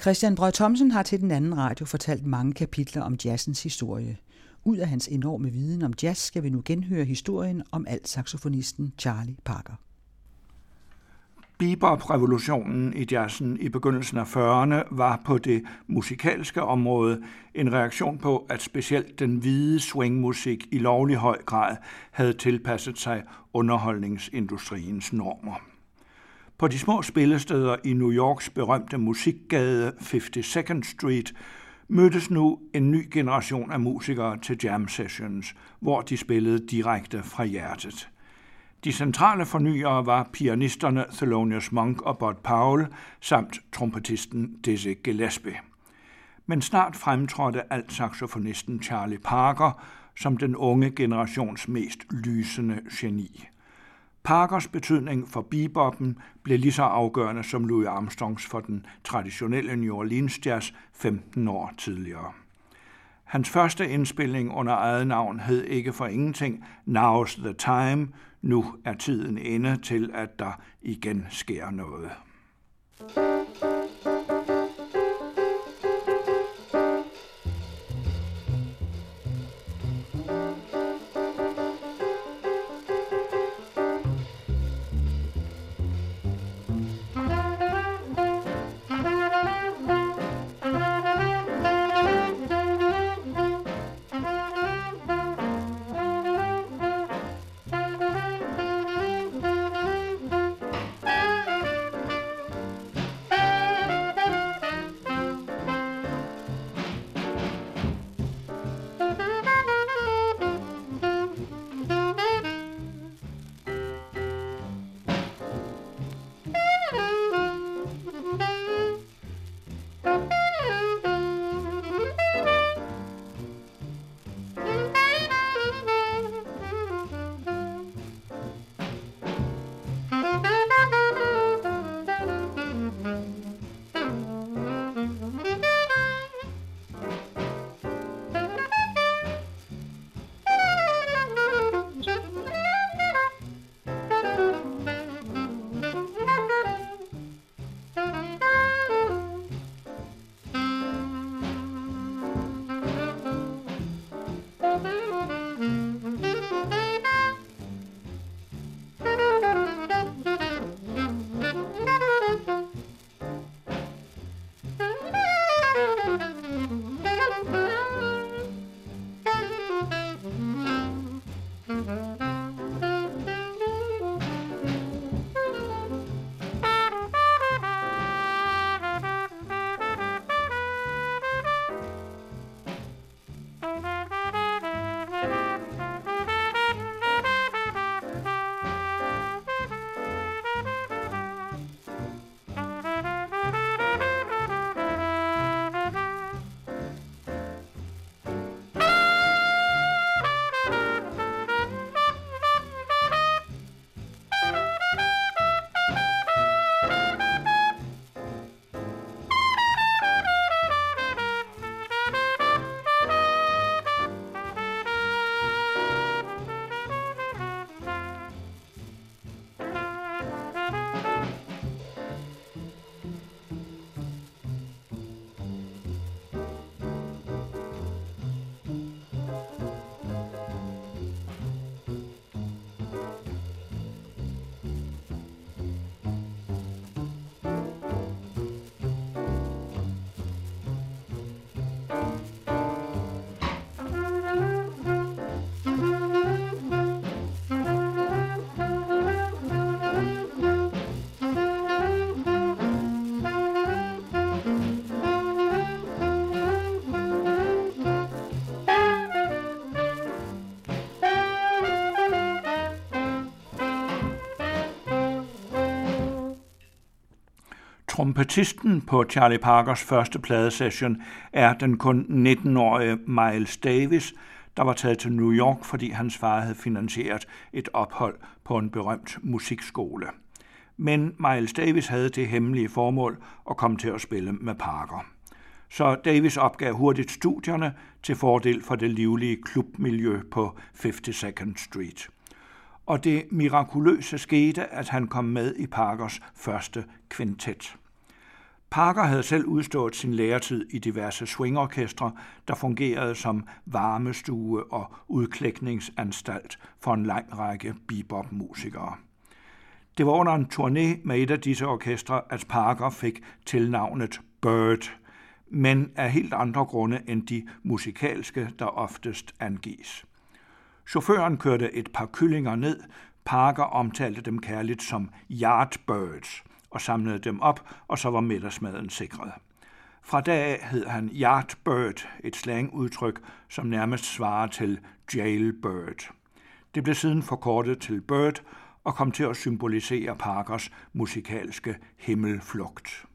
Christian Brød Thomsen har til den anden radio fortalt mange kapitler om jazzens historie. Ud af hans enorme viden om jazz skal vi nu genhøre historien om alt-saxofonisten Charlie Parker. Bebop-revolutionen i jazzen i begyndelsen af 40'erne var på det musikalske område en reaktion på, at specielt den hvide swingmusik i lovlig høj grad havde tilpasset sig underholdningsindustriens normer. På de små spillesteder i New Yorks berømte musikgade 52nd Street mødtes nu en ny generation af musikere til jam sessions, hvor de spillede direkte fra hjertet. De centrale fornyere var pianisterne Thelonious Monk og Bud Powell samt trompetisten Dizzy Gillespie. Men snart fremtrådte alt-saxofonisten Charlie Parker som den unge generations mest lysende geni. Parkers betydning for beboppen blev lige så afgørende som Louis Armstrongs for den traditionelle New Orleans jazz 15 år tidligere. Hans første indspilning under eget navn hed ikke for ingenting Now's the Time, nu er tiden inde til, at der igen sker noget. Trompetisten på Charlie Parkers første pladesession er den kun 19-årige Miles Davis, der var taget til New York, fordi hans far havde finansieret et ophold på en berømt musikskole. Men Miles Davis havde det hemmelige formål at komme til at spille med Parker. Så Davis opgav hurtigt studierne til fordel for det livlige klubmiljø på 52nd Street. Og det mirakuløse skete, at han kom med i Parkers første kvintet. Parker havde selv udstået sin læretid i diverse swingorkestre, der fungerede som varmestue og udklækningsanstalt for en lang række bebop-musikere. Det var under en turné med et af disse orkestre, at Parker fik tilnavnet Bird, men af helt andre grunde end de musikalske, der oftest angives. Chaufføren kørte et par kyllinger ned, Parker omtalte dem kærligt som yardbirds og samlede dem op, og så var middagsmaden sikret. Fra dag af hed han Yardbird, et slangudtryk, som nærmest svarer til jailbird. Det blev siden forkortet til Bird og kom til at symbolisere Parkers musikalske himmelflugt.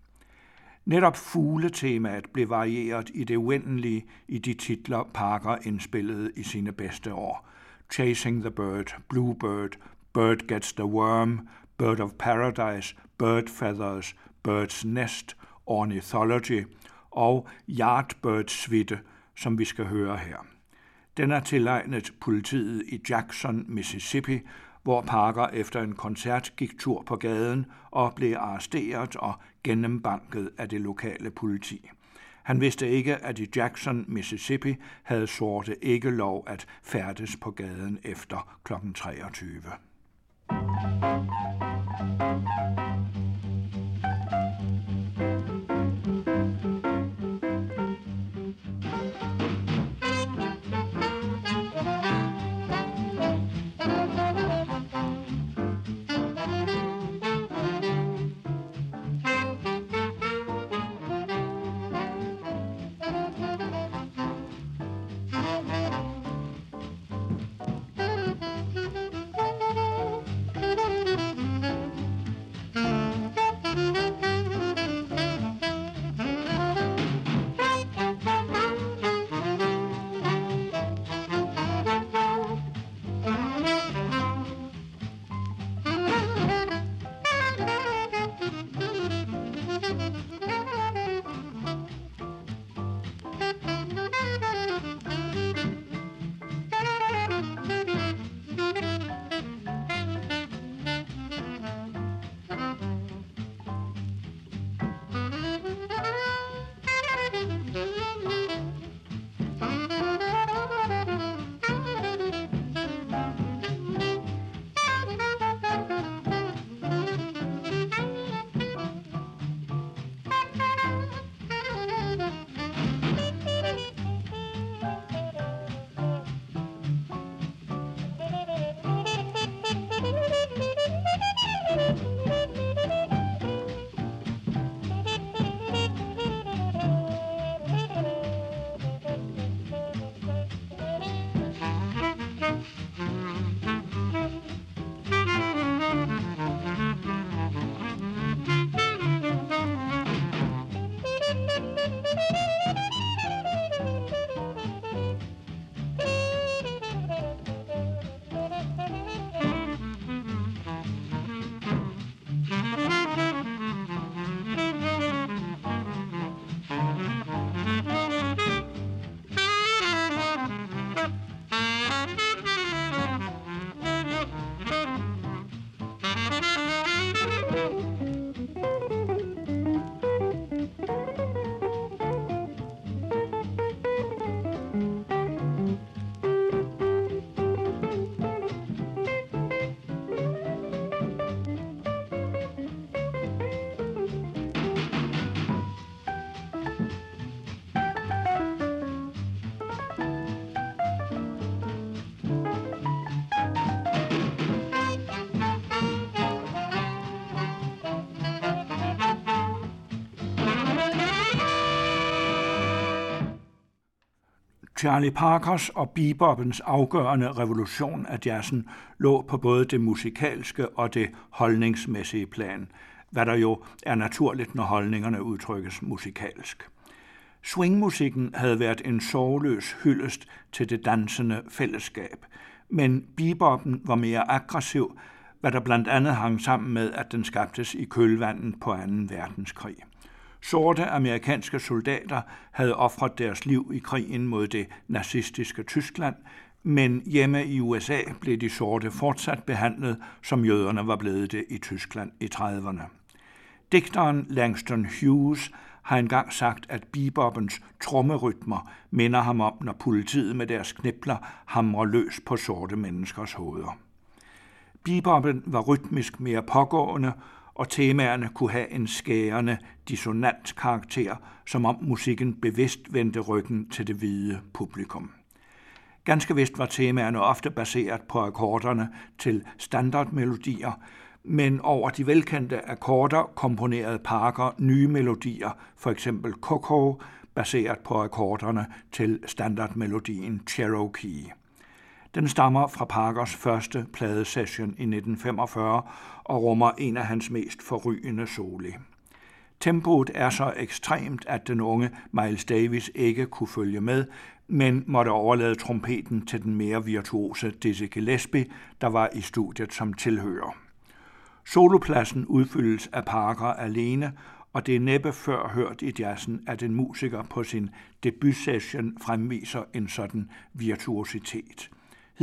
Netop fugletemaet blev varieret i det uendelige i de titler, Parker indspillede i sine bedste år. Chasing the Bird, Bluebird, Bird Gets the Worm, Bird of Paradise, Bird Feathers, Bird's Nest, Ornithology og Yardbird Suite, som vi skal høre her. Den er tilegnet politiet i Jackson, Mississippi, hvor Parker efter en koncert gik tur på gaden og blev arresteret og gennembanket af det lokale politi. Han vidste ikke, at i Jackson, Mississippi, havde sorte ikke lov at færdes på gaden efter kl. 23. Charlie Parkers og bebopens afgørende revolution af jazzen lå på både det musikalske og det holdningsmæssige plan, hvad der jo er naturligt, når holdningerne udtrykkes musikalsk. Swingmusikken havde været en sorgløs hyldest til det dansende fællesskab, men beboppen var mere aggressiv, hvad der blandt andet hang sammen med, at den skabtes i kølvandet på 2. verdenskrig. Sorte amerikanske soldater havde ofret deres liv i krigen mod det nazistiske Tyskland, men hjemme i USA blev de sorte fortsat behandlet, som jøderne var blevet det i Tyskland i 30'erne. Digteren Langston Hughes har engang sagt, at bebopens trommerytmer minder ham om, når politiet med deres knipler hamrer løs på sorte menneskers hoveder. Beboppen var rytmisk mere pågående, og temaerne kunne have en skærende, dissonant karakter, som om musikken bevidst vendte ryggen til det hvide publikum. Ganske vist var temaerne ofte baseret på akkorderne til standardmelodier, men over de velkendte akkorder komponerede Parker nye melodier, for eksempel Coco, baseret på akkorderne til standardmelodien Cherokee. Den stammer fra Parkers første pladesession i 1945 og rummer en af hans mest forrygende soli. Tempoet er så ekstremt, at den unge Miles Davis ikke kunne følge med, men måtte overlade trompeten til den mere virtuose Dizzy Gillespie, der var i studiet som tilhører. Solopladsen udfyldes af Parker alene, og det er næppe før hørt i jazzen, at en musiker på sin debutsession fremviser en sådan virtuositet.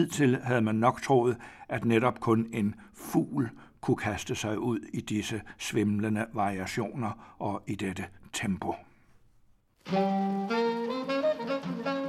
Hidtil havde man nok troet, at netop kun en fugl kunne kaste sig ud i disse svimlende variationer og i dette tempo. Thank you.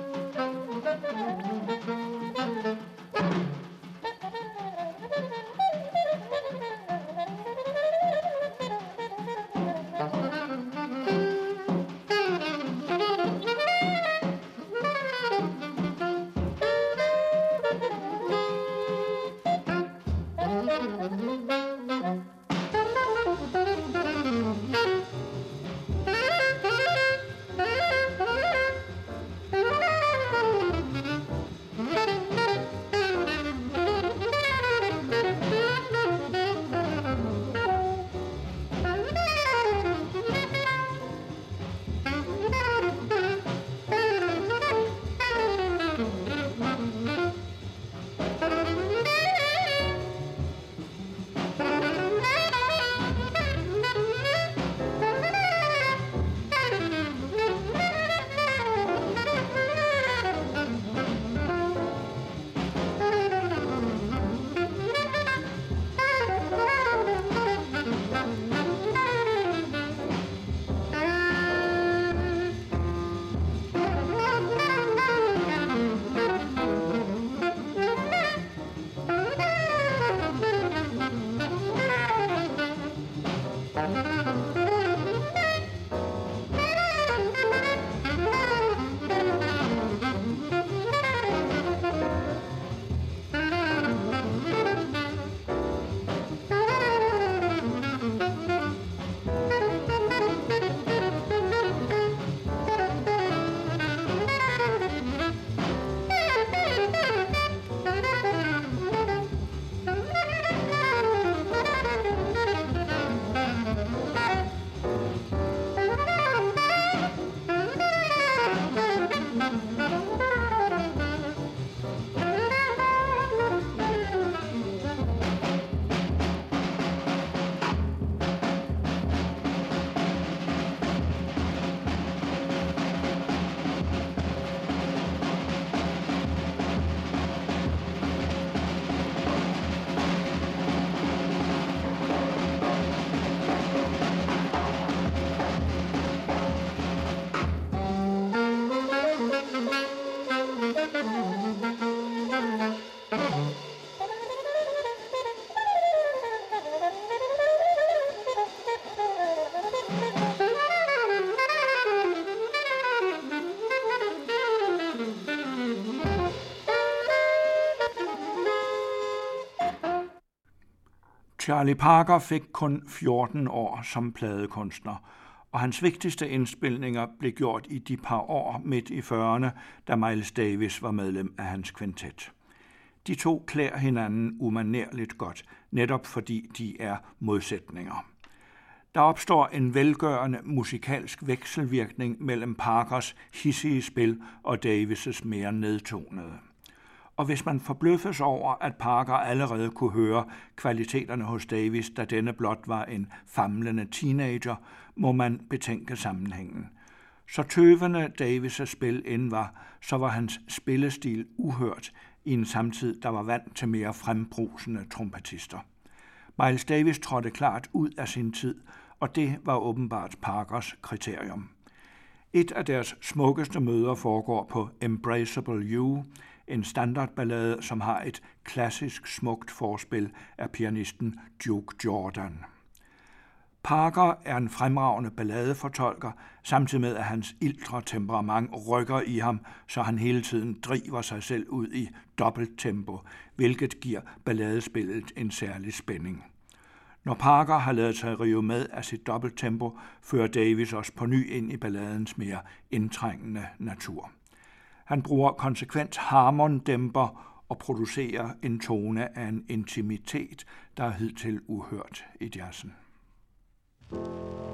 Charlie Parker fik kun 14 år som pladekunstner, og hans vigtigste indspilninger blev gjort i de par år midt i 40'erne, da Miles Davis var medlem af hans kvintet. De to klæder hinanden umanerligt godt, netop fordi de er modsætninger. Der opstår en velgørende musikalsk vekselvirkning mellem Parkers hissige spil og Davises mere nedtonede og hvis man forbløffes over, at Parker allerede kunne høre kvaliteterne hos Davis, da denne blot var en famlende teenager, må man betænke sammenhængen. Så tøvende Davis' spil end var, så var hans spillestil uhørt i en samtid, der var vant til mere frembrusende trompetister. Miles Davis trådte klart ud af sin tid og det var åbenbart Parkers kriterium. Et af deres smukkeste møder foregår på Embraceable You, en standardballade, som har et klassisk smukt forspil af pianisten Duke Jordan. Parker er en fremragende balladefortolker, samtidig med at hans ildre temperament rykker i ham, så han hele tiden driver sig selv ud i dobbelt tempo, hvilket giver balladespillet en særlig spænding. Når Parker har lavet sig rive med af sit dobbelttempo, fører Davis os på ny ind i balladens mere indtrængende natur. Han bruger konsekvent harmondæmper og producerer en tone af en intimitet, der er hidtil uhørt i jazzen. thank you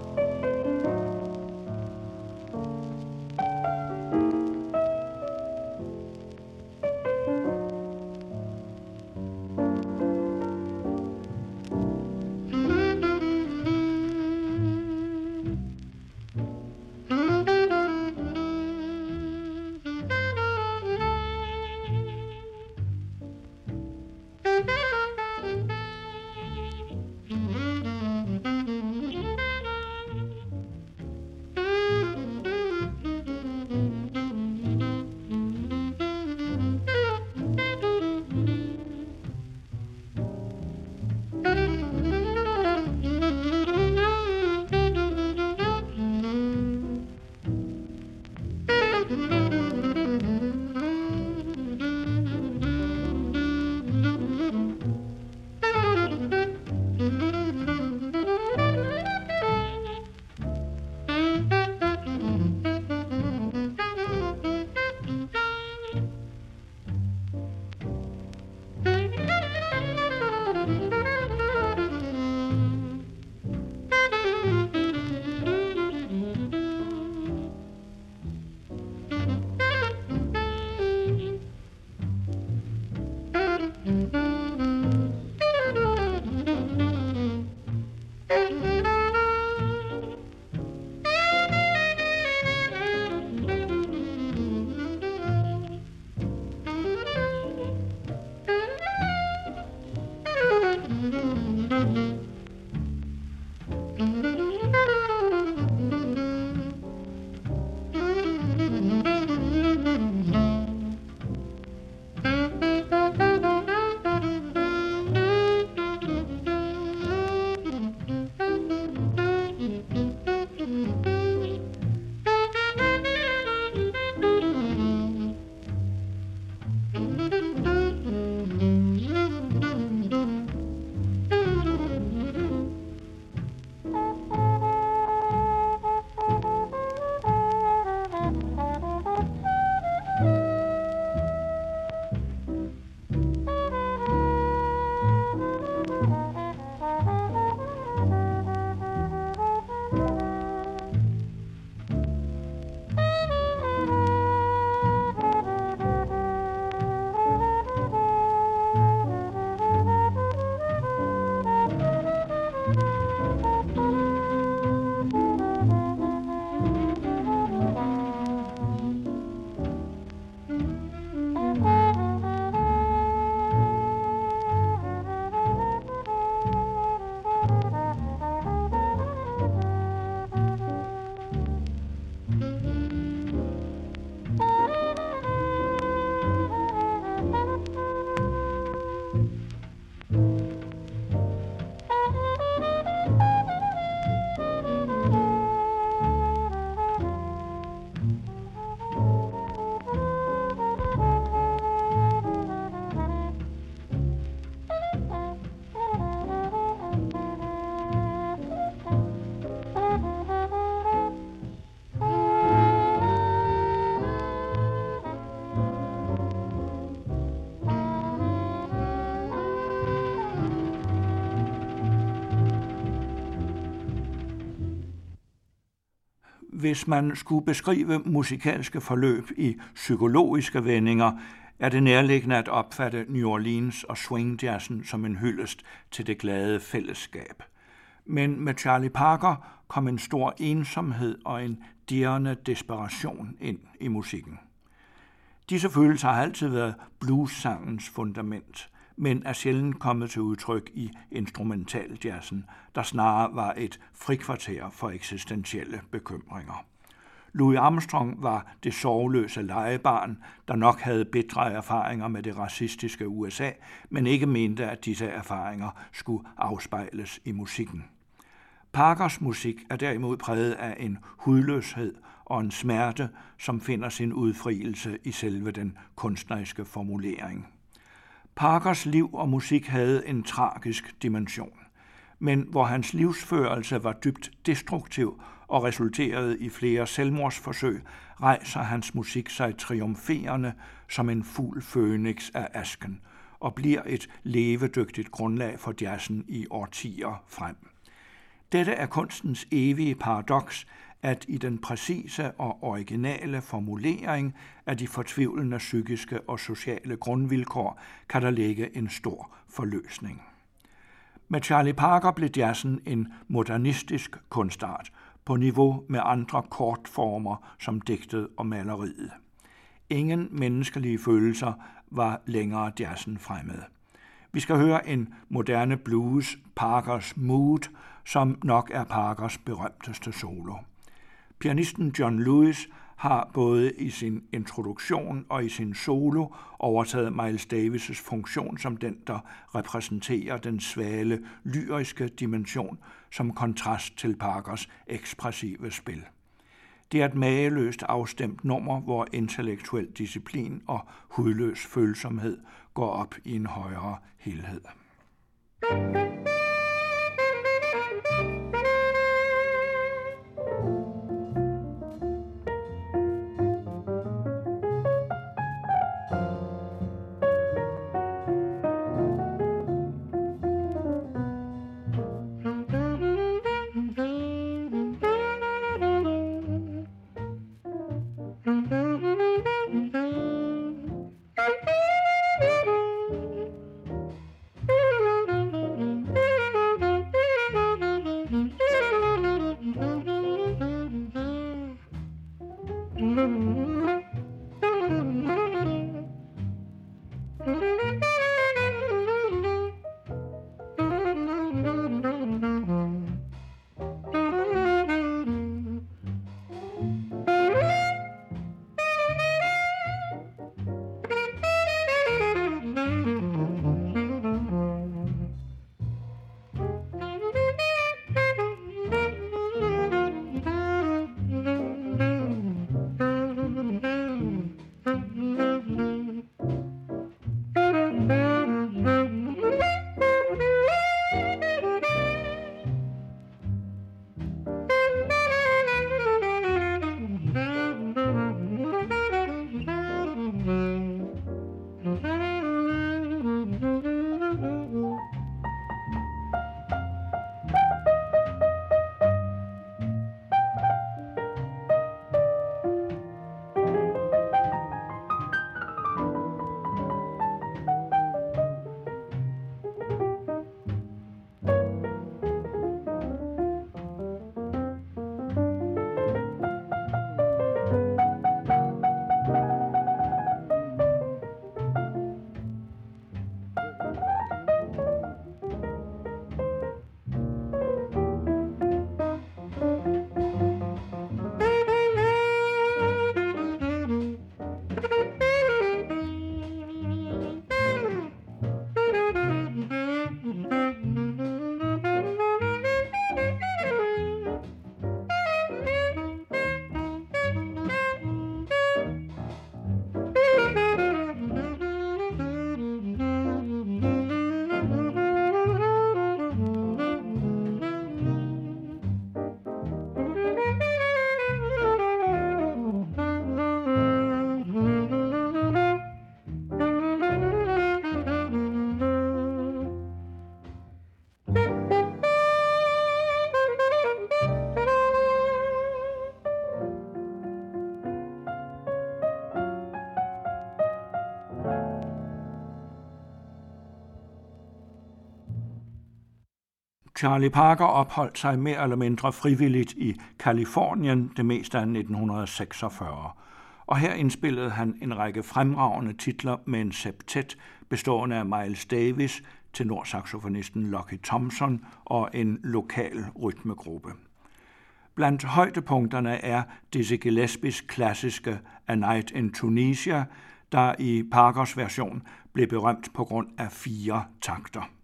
Hvis man skulle beskrive musikalske forløb i psykologiske vendinger, er det nærliggende at opfatte New Orleans og swingjazzen som en hyldest til det glade fællesskab. Men med Charlie Parker kom en stor ensomhed og en dirrende desperation ind i musikken. Disse følelser har altid været blues-sangens fundament, men er sjældent kommet til udtryk i instrumentaljazzen, der snarere var et frikvarter for eksistentielle bekymringer. Louis Armstrong var det sorgløse legebarn, der nok havde bedre erfaringer med det racistiske USA, men ikke mente, at disse erfaringer skulle afspejles i musikken. Parkers musik er derimod præget af en hudløshed og en smerte, som finder sin udfrielse i selve den kunstneriske formulering. Parkers liv og musik havde en tragisk dimension, men hvor hans livsførelse var dybt destruktiv og resulterede i flere selvmordsforsøg, rejser hans musik sig triumferende som en fuld fønix af asken og bliver et levedygtigt grundlag for jazzen i årtier frem. Dette er kunstens evige paradoks, at i den præcise og originale formulering af de fortvivlende psykiske og sociale grundvilkår kan der ligge en stor forløsning. Med Charlie Parker blev jazzen en modernistisk kunstart på niveau med andre kortformer som digtet og maleriet. Ingen menneskelige følelser var længere jazzen fremmed. Vi skal høre en moderne blues, Parkers Mood, som nok er Parkers berømteste solo. Pianisten John Lewis har både i sin introduktion og i sin solo overtaget Miles Davis' funktion som den, der repræsenterer den svale, lyriske dimension som kontrast til Parkers ekspressive spil. Det er et mageløst afstemt nummer, hvor intellektuel disciplin og hudløs følsomhed går op i en højere helhed. thank you Música Charlie Parker opholdt sig mere eller mindre frivilligt i Kalifornien det meste af 1946, og her indspillede han en række fremragende titler med en septet bestående af Miles Davis, tenorsaxofonisten Lucky Thompson og en lokal rytmegruppe. Blandt højdepunkterne er Dizzy Gillespies klassiske A Night in Tunisia, der i Parkers version blev berømt på grund af fire takter.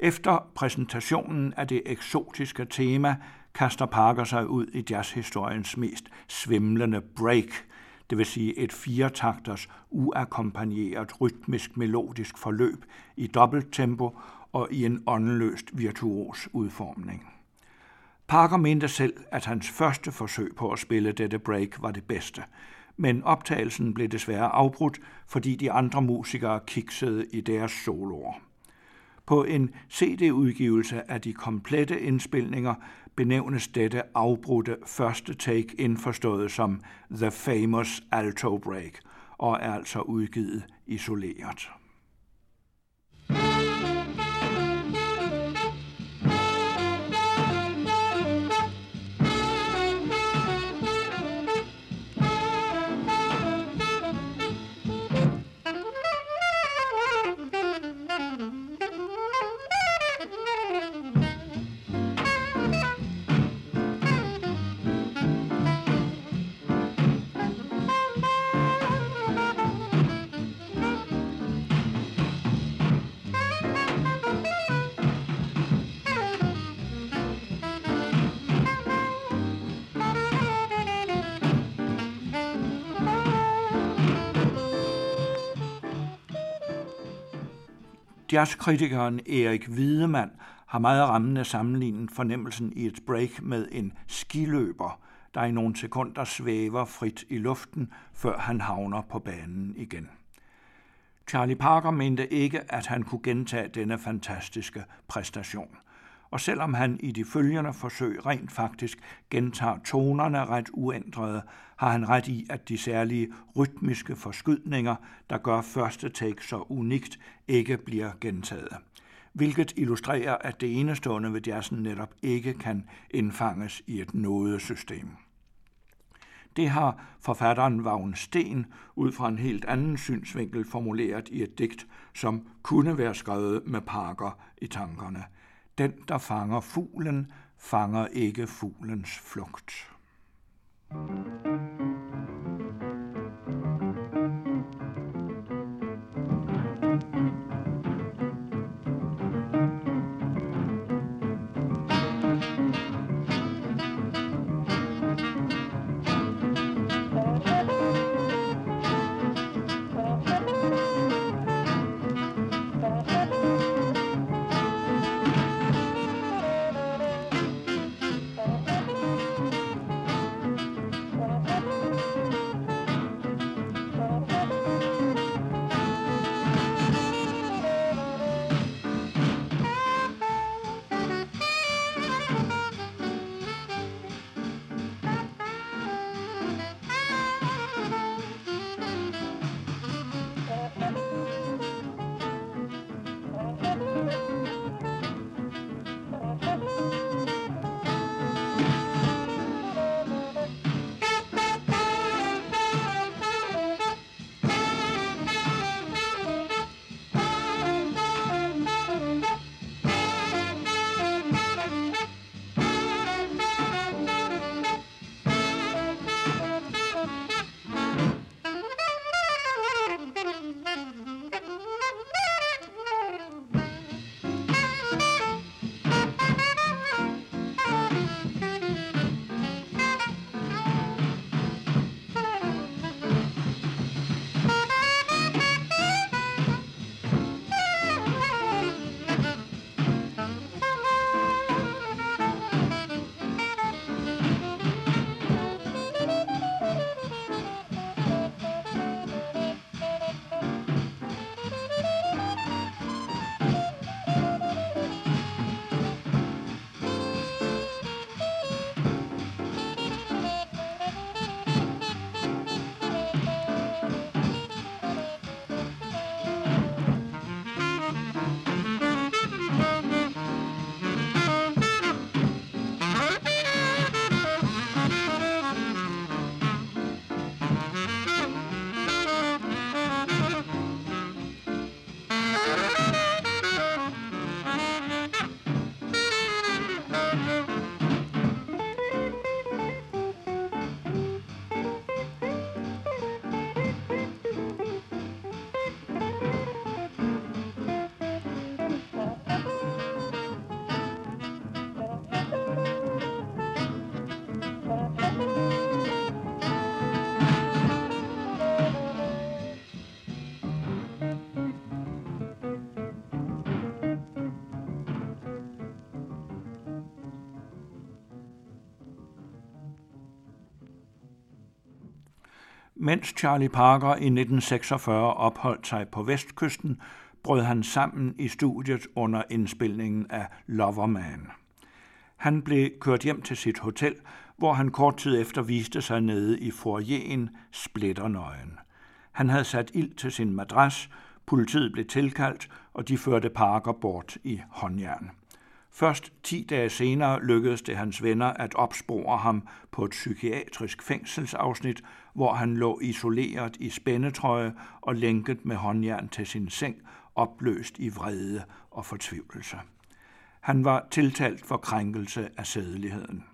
Efter præsentationen af det eksotiske tema kaster Parker sig ud i jazzhistoriens mest svimlende break, det vil sige et firetakters uakkompagneret rytmisk melodisk forløb i dobbelt tempo og i en åndeløst virtuos udformning. Parker mente selv, at hans første forsøg på at spille dette break var det bedste, men optagelsen blev desværre afbrudt, fordi de andre musikere kiksede i deres soloer. På en CD-udgivelse af de komplette indspilninger benævnes dette afbrudte første take indforstået som The Famous Alto Break og er altså udgivet isoleret. Jazzkritikeren Erik Wiedemann har meget rammende sammenlignet fornemmelsen i et break med en skiløber, der i nogle sekunder svæver frit i luften, før han havner på banen igen. Charlie Parker mente ikke, at han kunne gentage denne fantastiske præstation og selvom han i de følgende forsøg rent faktisk gentager tonerne ret uændrede, har han ret i, at de særlige rytmiske forskydninger, der gør første take så unikt, ikke bliver gentaget. Hvilket illustrerer, at det enestående ved jazzen netop ikke kan indfanges i et nodesystem. Det har forfatteren Vagn Sten ud fra en helt anden synsvinkel formuleret i et digt, som kunne være skrevet med Parker i tankerne – den, der fanger fuglen, fanger ikke fuglens flugt. Thank you Mens Charlie Parker i 1946 opholdt sig på vestkysten, brød han sammen i studiet under indspilningen af Loverman. Han blev kørt hjem til sit hotel, hvor han kort tid efter viste sig nede i foyeren splitternøgen. Han havde sat ild til sin madras, politiet blev tilkaldt, og de førte Parker bort i håndjern. Først ti dage senere lykkedes det hans venner at opspore ham på et psykiatrisk fængselsafsnit, hvor han lå isoleret i spændetrøje og lænket med håndjern til sin seng, opløst i vrede og fortvivlelse. Han var tiltalt for krænkelse af sædeligheden.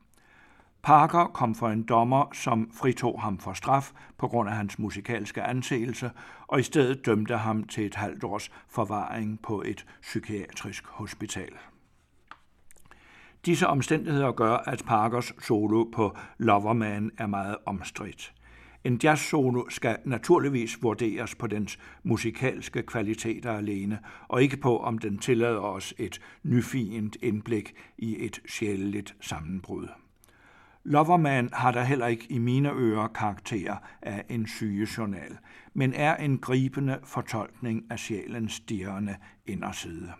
Parker kom for en dommer, som fritog ham for straf på grund af hans musikalske anseelse, og i stedet dømte ham til et halvt års forvaring på et psykiatrisk hospital. Disse omstændigheder gør, at Parkers solo på Loverman er meget omstridt. En jazzsolo skal naturligvis vurderes på dens musikalske kvaliteter alene, og ikke på, om den tillader os et nyfint indblik i et sjæleligt sammenbrud. Loverman har der heller ikke i mine ører karakter af en sygejournal, men er en gribende fortolkning af sjælens stirrende inderside.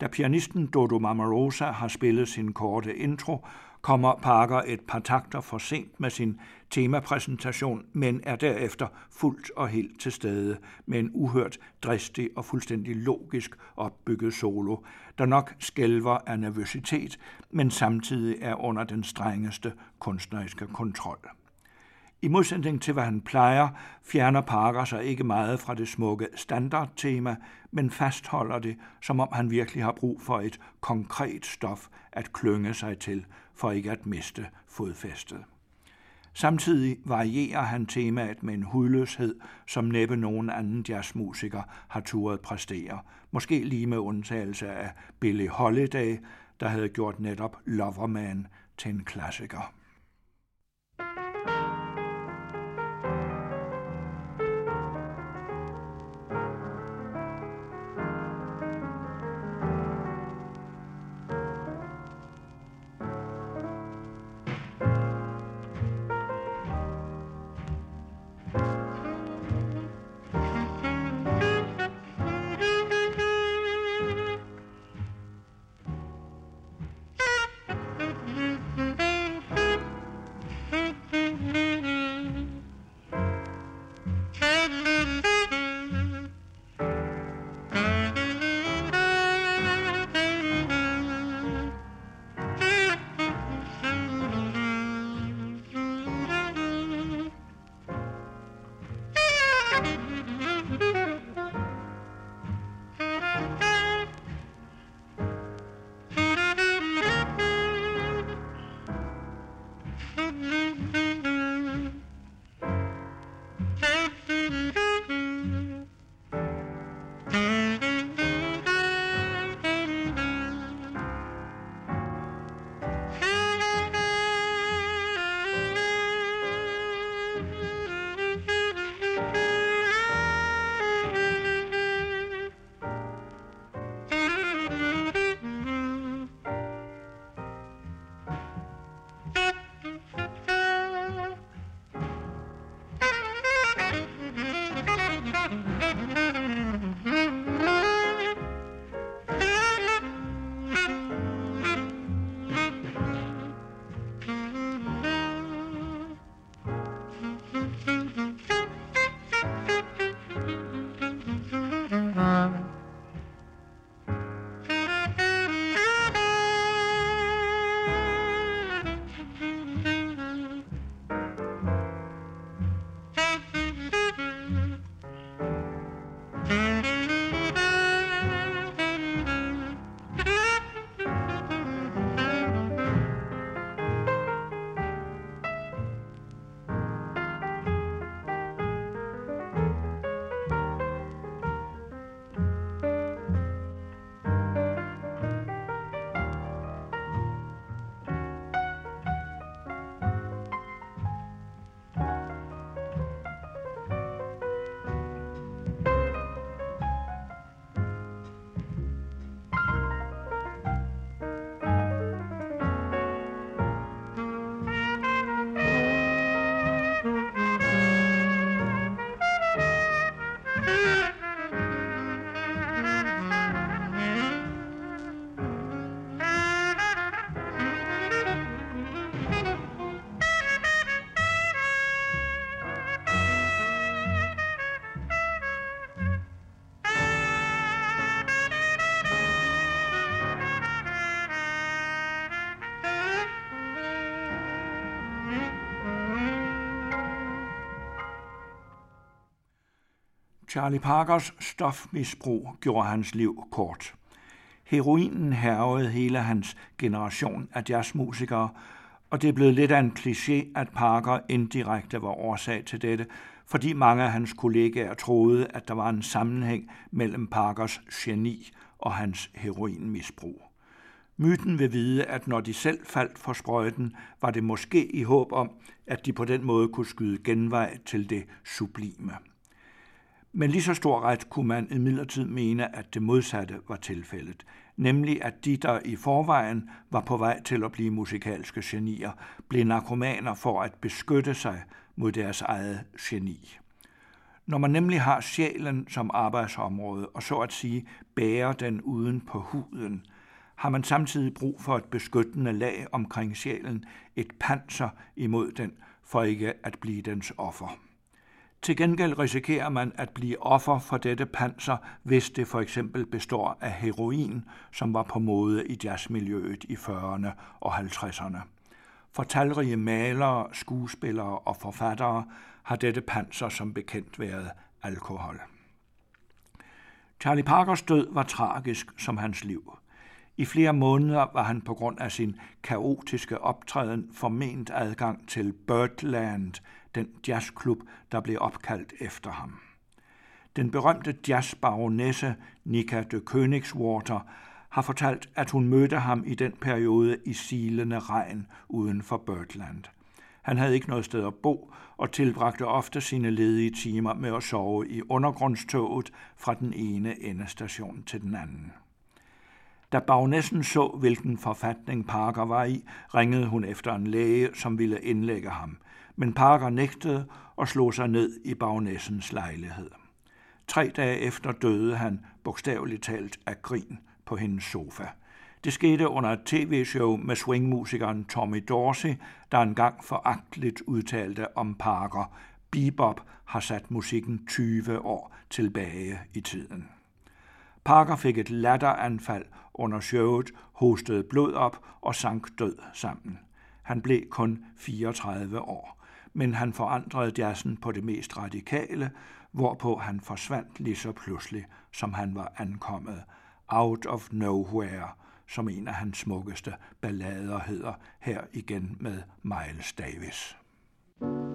Da pianisten Dodo Mamarosa har spillet sin korte intro, kommer Parker et par takter for sent med sin temapræsentation, men er derefter fuldt og helt til stede med en uhørt dristig og fuldstændig logisk opbygget solo, der nok skælver af nervøsitet, men samtidig er under den strengeste kunstneriske kontrol. I modsætning til hvad han plejer, fjerner Parker sig ikke meget fra det smukke standardtema, men fastholder det, som om han virkelig har brug for et konkret stof at klynge sig til, for ikke at miste fodfæstet. Samtidig varierer han temaet med en hudløshed, som næppe nogen anden jazzmusiker har turet præstere. Måske lige med undtagelse af Billie Holiday, der havde gjort netop Loverman til en klassiker. Charlie Parkers stofmisbrug gjorde hans liv kort. Heroinen hervede hele hans generation af jazzmusikere, og det er blevet lidt af en kliché, at Parker indirekte var årsag til dette, fordi mange af hans kollegaer troede, at der var en sammenhæng mellem Parkers geni og hans heroinmisbrug. Myten vil vide, at når de selv faldt for sprøjten, var det måske i håb om, at de på den måde kunne skyde genvej til det sublime. Men lige så stor ret kunne man imidlertid mene, at det modsatte var tilfældet, nemlig at de, der i forvejen var på vej til at blive musikalske genier, blev narkomaner for at beskytte sig mod deres eget geni. Når man nemlig har sjælen som arbejdsområde, og så at sige bærer den uden på huden, har man samtidig brug for et beskyttende lag omkring sjælen, et panser imod den, for ikke at blive dens offer. Til gengæld risikerer man at blive offer for dette panser, hvis det for eksempel består af heroin, som var på mode i jazzmiljøet i 40'erne og 50'erne. For talrige malere, skuespillere og forfattere har dette panser som bekendt været alkohol. Charlie Parkers død var tragisk som hans liv. I flere måneder var han på grund af sin kaotiske optræden forment adgang til Birdland, den jazzklub, der blev opkaldt efter ham. Den berømte jazzbaronesse Nika de Königswater har fortalt, at hun mødte ham i den periode i silende regn uden for Birdland. Han havde ikke noget sted at bo og tilbragte ofte sine ledige timer med at sove i undergrundstoget fra den ene endestation til den anden. Da bagnessen så, hvilken forfatning Parker var i, ringede hun efter en læge, som ville indlægge ham. Men Parker nægtede og slog sig ned i bagnessens lejlighed. Tre dage efter døde han, bogstaveligt talt, af grin på hendes sofa. Det skete under et tv-show med swingmusikeren Tommy Dorsey, der engang foragteligt udtalte om Parker. Bebop har sat musikken 20 år tilbage i tiden. Parker fik et latteranfald under showet, hostede blod op og sank død sammen. Han blev kun 34 år, men han forandrede jazzen på det mest radikale, hvorpå han forsvandt lige så pludselig, som han var ankommet. Out of Nowhere, som en af hans smukkeste ballader hedder her igen med Miles Davis. thank you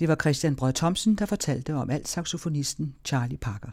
Det var Christian Brød Thomsen, der fortalte om alt saxofonisten Charlie Parker.